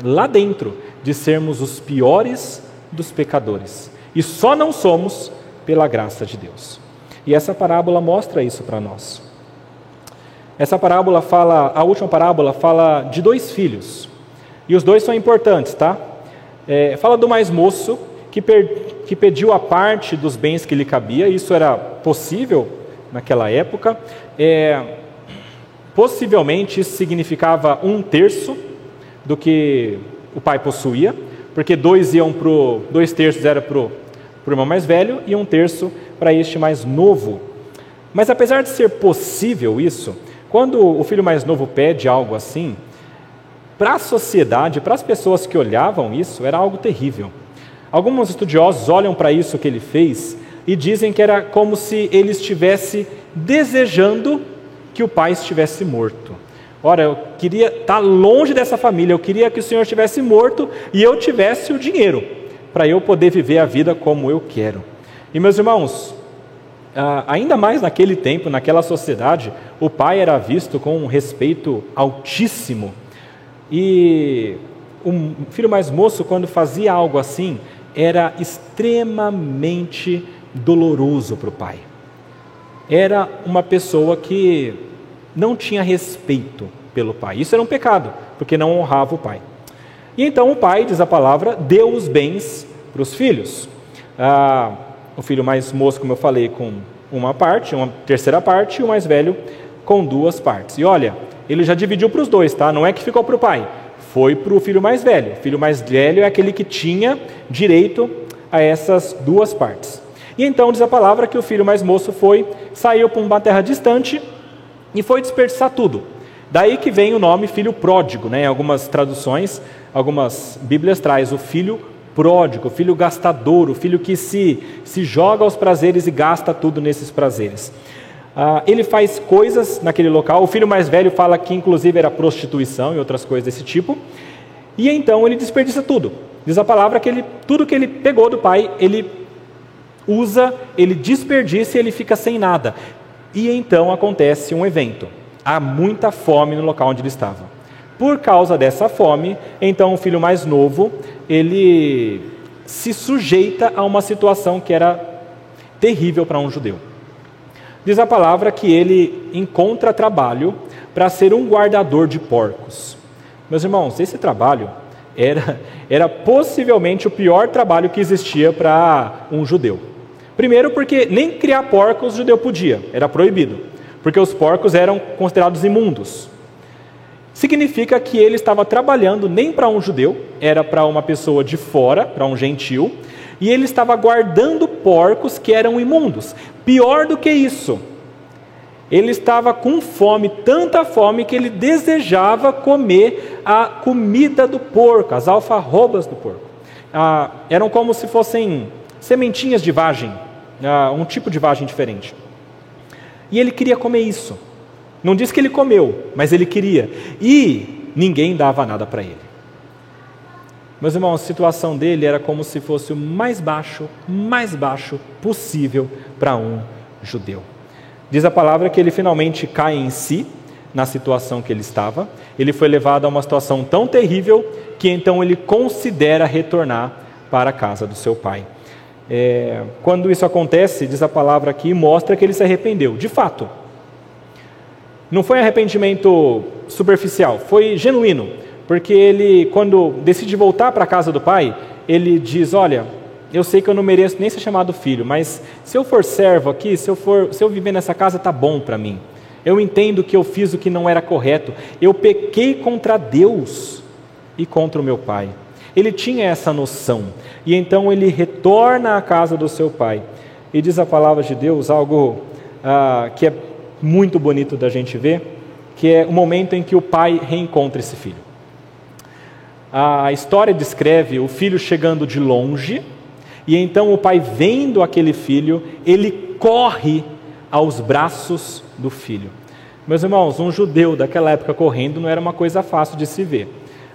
lá dentro de sermos os piores dos pecadores. E só não somos pela graça de Deus. E essa parábola mostra isso para nós. Essa parábola fala, a última parábola fala de dois filhos. E os dois são importantes, tá? É, fala do mais moço que, per, que pediu a parte dos bens que lhe cabia. Isso era possível naquela época. É, possivelmente isso significava um terço do que o pai possuía, porque dois iam pro, dois terços era para o irmão mais velho e um terço para este mais novo. Mas apesar de ser possível isso, quando o filho mais novo pede algo assim, para a sociedade, para as pessoas que olhavam isso, era algo terrível. Alguns estudiosos olham para isso que ele fez e dizem que era como se ele estivesse desejando que o pai estivesse morto. Ora, eu queria estar tá longe dessa família, eu queria que o Senhor estivesse morto e eu tivesse o dinheiro para eu poder viver a vida como eu quero. E meus irmãos, ainda mais naquele tempo, naquela sociedade, o pai era visto com um respeito altíssimo. E o filho mais moço, quando fazia algo assim, era extremamente doloroso para o pai. Era uma pessoa que não tinha respeito pelo pai. Isso era um pecado, porque não honrava o pai. E então o pai, diz a palavra, deu os bens para os filhos. Ah, o filho mais moço, como eu falei, com uma parte, uma terceira parte, e o mais velho com duas partes. E olha, ele já dividiu para os dois, tá? Não é que ficou para o pai, foi para o filho mais velho. O filho mais velho é aquele que tinha direito a essas duas partes. E então diz a palavra que o filho mais moço foi, saiu para uma terra distante e foi desperdiçar tudo. Daí que vem o nome filho pródigo, né? Em algumas traduções, algumas Bíblias traz o filho pródigo, o filho gastador, o filho que se, se joga aos prazeres e gasta tudo nesses prazeres. Ah, ele faz coisas naquele local. O filho mais velho fala que inclusive era prostituição e outras coisas desse tipo. E então ele desperdiça tudo. Diz a palavra que ele, tudo que ele pegou do pai, ele usa, ele desperdiça e ele fica sem nada. E então acontece um evento. Há muita fome no local onde ele estava. Por causa dessa fome, então o filho mais novo, ele se sujeita a uma situação que era terrível para um judeu. Diz a palavra que ele encontra trabalho para ser um guardador de porcos. Meus irmãos, esse trabalho era, era possivelmente o pior trabalho que existia para um judeu. Primeiro, porque nem criar porcos o judeu podia, era proibido, porque os porcos eram considerados imundos. significa que ele estava trabalhando nem para um judeu, era para uma pessoa de fora, para um gentil, e ele estava guardando porcos que eram imundos. Pior do que isso, ele estava com fome, tanta fome que ele desejava comer a comida do porco, as alfarrobas do porco. Ah, eram como se fossem sementinhas de vagem, ah, um tipo de vagem diferente. E ele queria comer isso. Não diz que ele comeu, mas ele queria. E ninguém dava nada para ele. Meus irmãos, a situação dele era como se fosse o mais baixo, mais baixo possível para um judeu. Diz a palavra que ele finalmente cai em si na situação que ele estava. Ele foi levado a uma situação tão terrível que então ele considera retornar para a casa do seu pai. É, quando isso acontece, diz a palavra aqui, mostra que ele se arrependeu. De fato, não foi arrependimento superficial, foi genuíno, porque ele, quando decide voltar para a casa do pai, ele diz: Olha, eu sei que eu não mereço nem ser chamado filho, mas se eu for servo aqui, se eu, for, se eu viver nessa casa, está bom para mim. Eu entendo que eu fiz o que não era correto. Eu pequei contra Deus e contra o meu pai. Ele tinha essa noção. E então ele retorna à casa do seu pai. E diz a palavra de Deus algo ah, que é muito bonito da gente ver, que é o momento em que o pai reencontra esse filho. A história descreve o filho chegando de longe e então o pai, vendo aquele filho, ele corre aos braços do filho. Meus irmãos, um judeu daquela época correndo não era uma coisa fácil de se ver.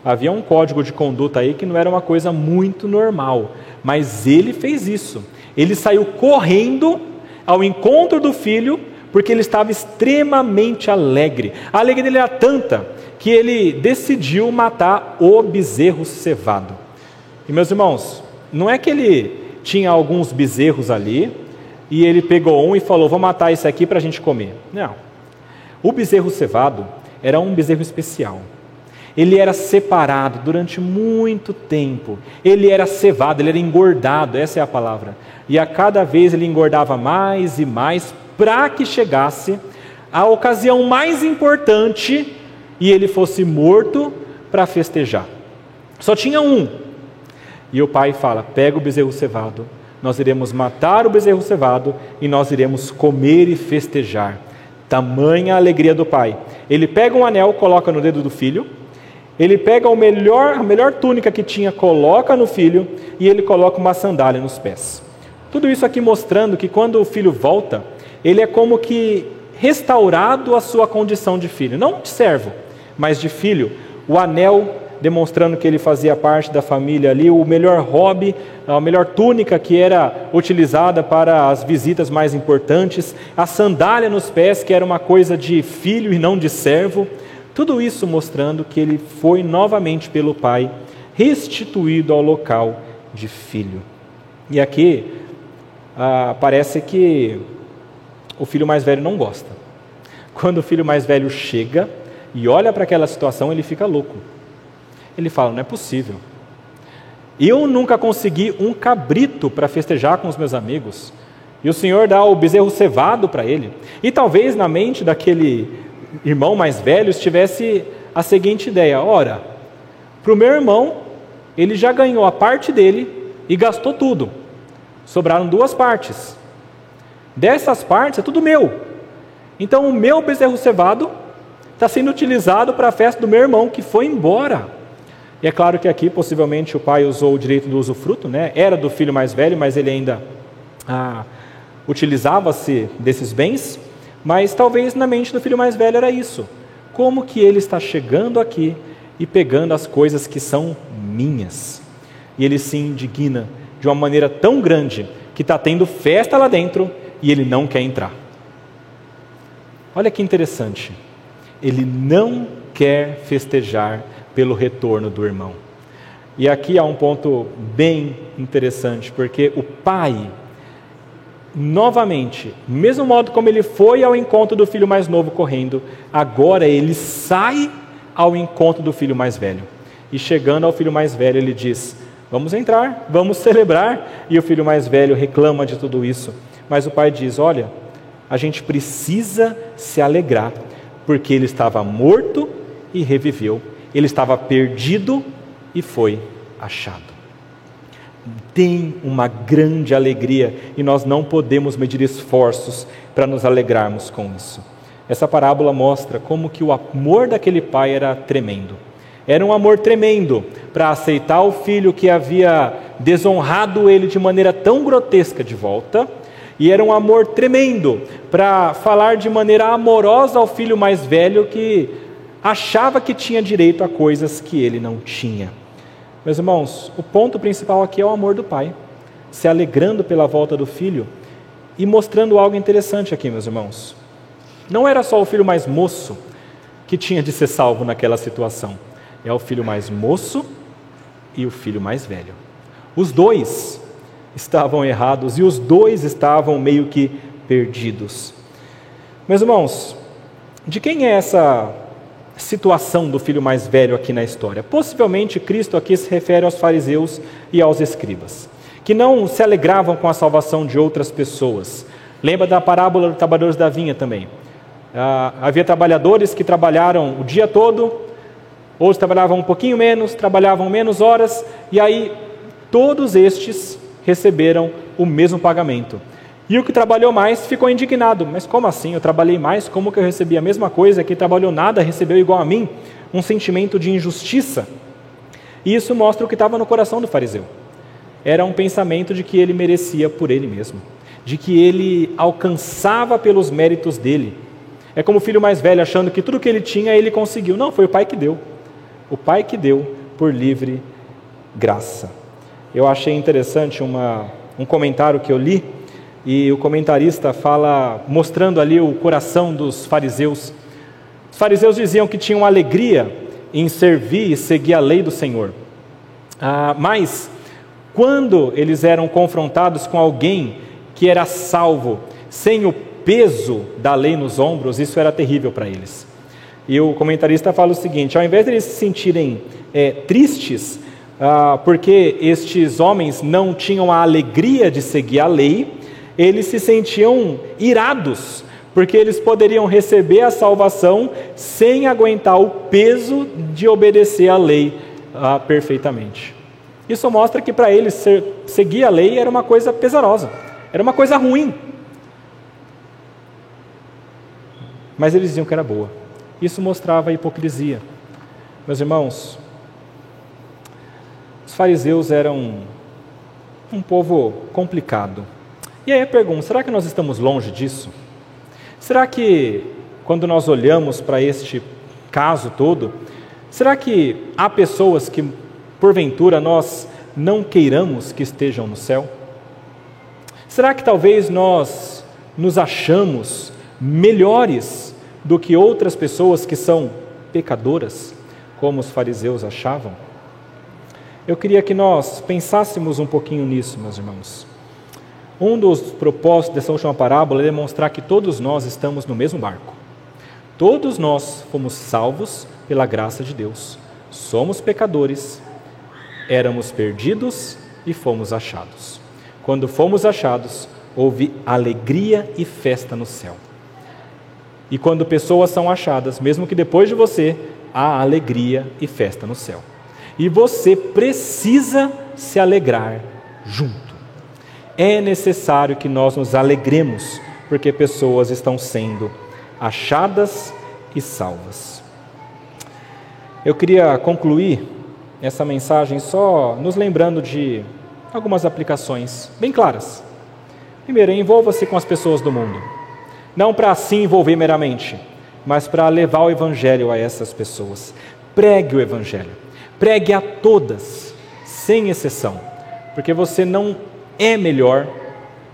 Havia um código de conduta aí que não era uma coisa muito normal, mas ele fez isso. Ele saiu correndo ao encontro do filho porque ele estava extremamente alegre. A alegria dele era tanta que ele decidiu matar o bezerro cevado. E meus irmãos, não é que ele tinha alguns bezerros ali, e ele pegou um e falou: Vou matar esse aqui para a gente comer. Não. O bezerro cevado era um bezerro especial. Ele era separado durante muito tempo. Ele era cevado, ele era engordado, essa é a palavra. E a cada vez ele engordava mais e mais para que chegasse a ocasião mais importante e ele fosse morto para festejar. Só tinha um, e o pai fala: pega o bezerro cevado, nós iremos matar o bezerro cevado e nós iremos comer e festejar. Tamanha a alegria do pai. Ele pega um anel, coloca no dedo do filho, ele pega o melhor, a melhor túnica que tinha, coloca no filho e ele coloca uma sandália nos pés. Tudo isso aqui mostrando que quando o filho volta, ele é como que restaurado a sua condição de filho, não de servo, mas de filho. O anel demonstrando que ele fazia parte da família ali, o melhor hobby, a melhor túnica que era utilizada para as visitas mais importantes, a sandália nos pés, que era uma coisa de filho e não de servo. Tudo isso mostrando que ele foi novamente pelo pai restituído ao local de filho. E aqui ah, parece que o filho mais velho não gosta. Quando o filho mais velho chega e olha para aquela situação, ele fica louco. Ele fala: não é possível. Eu nunca consegui um cabrito para festejar com os meus amigos. E o Senhor dá o bezerro cevado para ele. E talvez na mente daquele irmão mais velho estivesse a seguinte ideia: ora, para o meu irmão, ele já ganhou a parte dele e gastou tudo. Sobraram duas partes. Dessas partes é tudo meu. Então o meu bezerro cevado está sendo utilizado para a festa do meu irmão que foi embora. E é claro que aqui possivelmente o pai usou o direito do usufruto, né? Era do filho mais velho, mas ele ainda ah, utilizava-se desses bens. Mas talvez na mente do filho mais velho era isso. Como que ele está chegando aqui e pegando as coisas que são minhas? E ele se indigna de uma maneira tão grande que está tendo festa lá dentro e ele não quer entrar. Olha que interessante. Ele não quer festejar pelo retorno do irmão. E aqui há um ponto bem interessante, porque o pai, novamente, mesmo modo como ele foi ao encontro do filho mais novo correndo, agora ele sai ao encontro do filho mais velho. E chegando ao filho mais velho, ele diz: Vamos entrar, vamos celebrar. E o filho mais velho reclama de tudo isso. Mas o pai diz: Olha, a gente precisa se alegrar, porque ele estava morto e reviveu. Ele estava perdido e foi achado. Tem uma grande alegria e nós não podemos medir esforços para nos alegrarmos com isso. Essa parábola mostra como que o amor daquele pai era tremendo. Era um amor tremendo para aceitar o filho que havia desonrado ele de maneira tão grotesca de volta, e era um amor tremendo para falar de maneira amorosa ao filho mais velho que achava que tinha direito a coisas que ele não tinha. Meus irmãos, o ponto principal aqui é o amor do pai, se alegrando pela volta do filho e mostrando algo interessante aqui, meus irmãos. Não era só o filho mais moço que tinha de ser salvo naquela situação, é o filho mais moço e o filho mais velho. Os dois estavam errados e os dois estavam meio que perdidos. Meus irmãos, de quem é essa situação do filho mais velho aqui na história? Possivelmente Cristo aqui se refere aos fariseus e aos escribas, que não se alegravam com a salvação de outras pessoas. Lembra da parábola dos trabalhadores da vinha também. Ah, havia trabalhadores que trabalharam o dia todo, outros trabalhavam um pouquinho menos, trabalhavam menos horas, e aí todos estes receberam o mesmo pagamento. E o que trabalhou mais ficou indignado. Mas como assim? Eu trabalhei mais, como que eu recebi a mesma coisa? Quem trabalhou nada recebeu igual a mim? Um sentimento de injustiça. E isso mostra o que estava no coração do fariseu. Era um pensamento de que ele merecia por ele mesmo, de que ele alcançava pelos méritos dele. É como o filho mais velho achando que tudo que ele tinha ele conseguiu. Não, foi o pai que deu. O pai que deu por livre graça. Eu achei interessante uma, um comentário que eu li, e o comentarista fala, mostrando ali o coração dos fariseus. Os fariseus diziam que tinham alegria em servir e seguir a lei do Senhor. Ah, mas, quando eles eram confrontados com alguém que era salvo, sem o peso da lei nos ombros, isso era terrível para eles. E o comentarista fala o seguinte: ao invés de eles se sentirem é, tristes ah, porque estes homens não tinham a alegria de seguir a lei, eles se sentiam irados, porque eles poderiam receber a salvação sem aguentar o peso de obedecer a lei ah, perfeitamente. Isso mostra que para eles ser, seguir a lei era uma coisa pesarosa, era uma coisa ruim. Mas eles diziam que era boa. Isso mostrava a hipocrisia. Meus irmãos, os fariseus eram um povo complicado. E aí a pergunta: será que nós estamos longe disso? Será que, quando nós olhamos para este caso todo, será que há pessoas que, porventura, nós não queiramos que estejam no céu? Será que talvez nós nos achamos melhores do que outras pessoas que são pecadoras, como os fariseus achavam? Eu queria que nós pensássemos um pouquinho nisso, meus irmãos. Um dos propósitos dessa última parábola é demonstrar que todos nós estamos no mesmo barco. Todos nós fomos salvos pela graça de Deus. Somos pecadores, éramos perdidos e fomos achados. Quando fomos achados, houve alegria e festa no céu. E quando pessoas são achadas, mesmo que depois de você, há alegria e festa no céu. E você precisa se alegrar junto. É necessário que nós nos alegremos, porque pessoas estão sendo achadas e salvas. Eu queria concluir essa mensagem só nos lembrando de algumas aplicações bem claras. Primeiro, envolva-se com as pessoas do mundo. Não para se envolver meramente, mas para levar o Evangelho a essas pessoas. Pregue o Evangelho. Pregue a todas, sem exceção, porque você não é melhor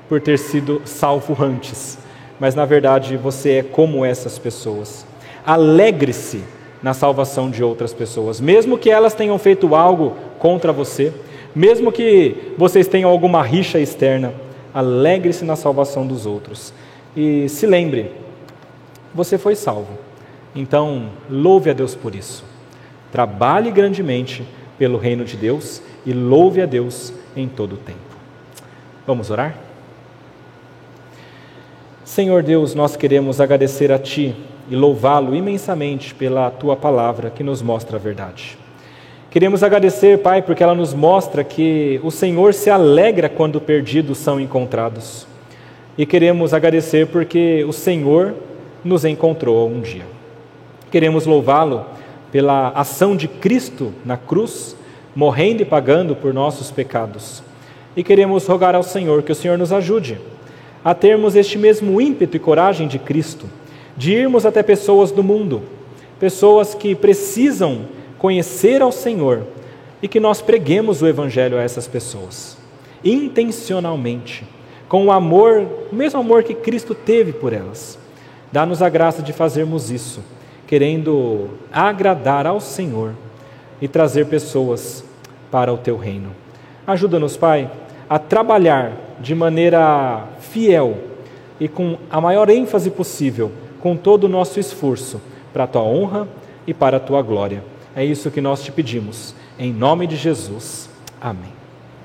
por ter sido salvo antes, mas na verdade você é como essas pessoas. Alegre-se na salvação de outras pessoas, mesmo que elas tenham feito algo contra você, mesmo que vocês tenham alguma rixa externa, alegre-se na salvação dos outros. E se lembre, você foi salvo. Então, louve a Deus por isso. Trabalhe grandemente pelo reino de Deus e louve a Deus em todo o tempo. Vamos orar? Senhor Deus, nós queremos agradecer a Ti e louvá-lo imensamente pela tua palavra que nos mostra a verdade. Queremos agradecer, Pai, porque ela nos mostra que o Senhor se alegra quando perdidos são encontrados. E queremos agradecer porque o Senhor nos encontrou um dia. Queremos louvá-lo pela ação de Cristo na cruz, morrendo e pagando por nossos pecados. E queremos rogar ao Senhor que o Senhor nos ajude a termos este mesmo ímpeto e coragem de Cristo, de irmos até pessoas do mundo, pessoas que precisam conhecer ao Senhor e que nós preguemos o Evangelho a essas pessoas, intencionalmente, com o amor, o mesmo amor que Cristo teve por elas. Dá-nos a graça de fazermos isso, querendo agradar ao Senhor e trazer pessoas para o teu reino. Ajuda-nos, Pai, a trabalhar de maneira fiel e com a maior ênfase possível, com todo o nosso esforço, para a tua honra e para a tua glória. É isso que nós te pedimos. Em nome de Jesus. Amém.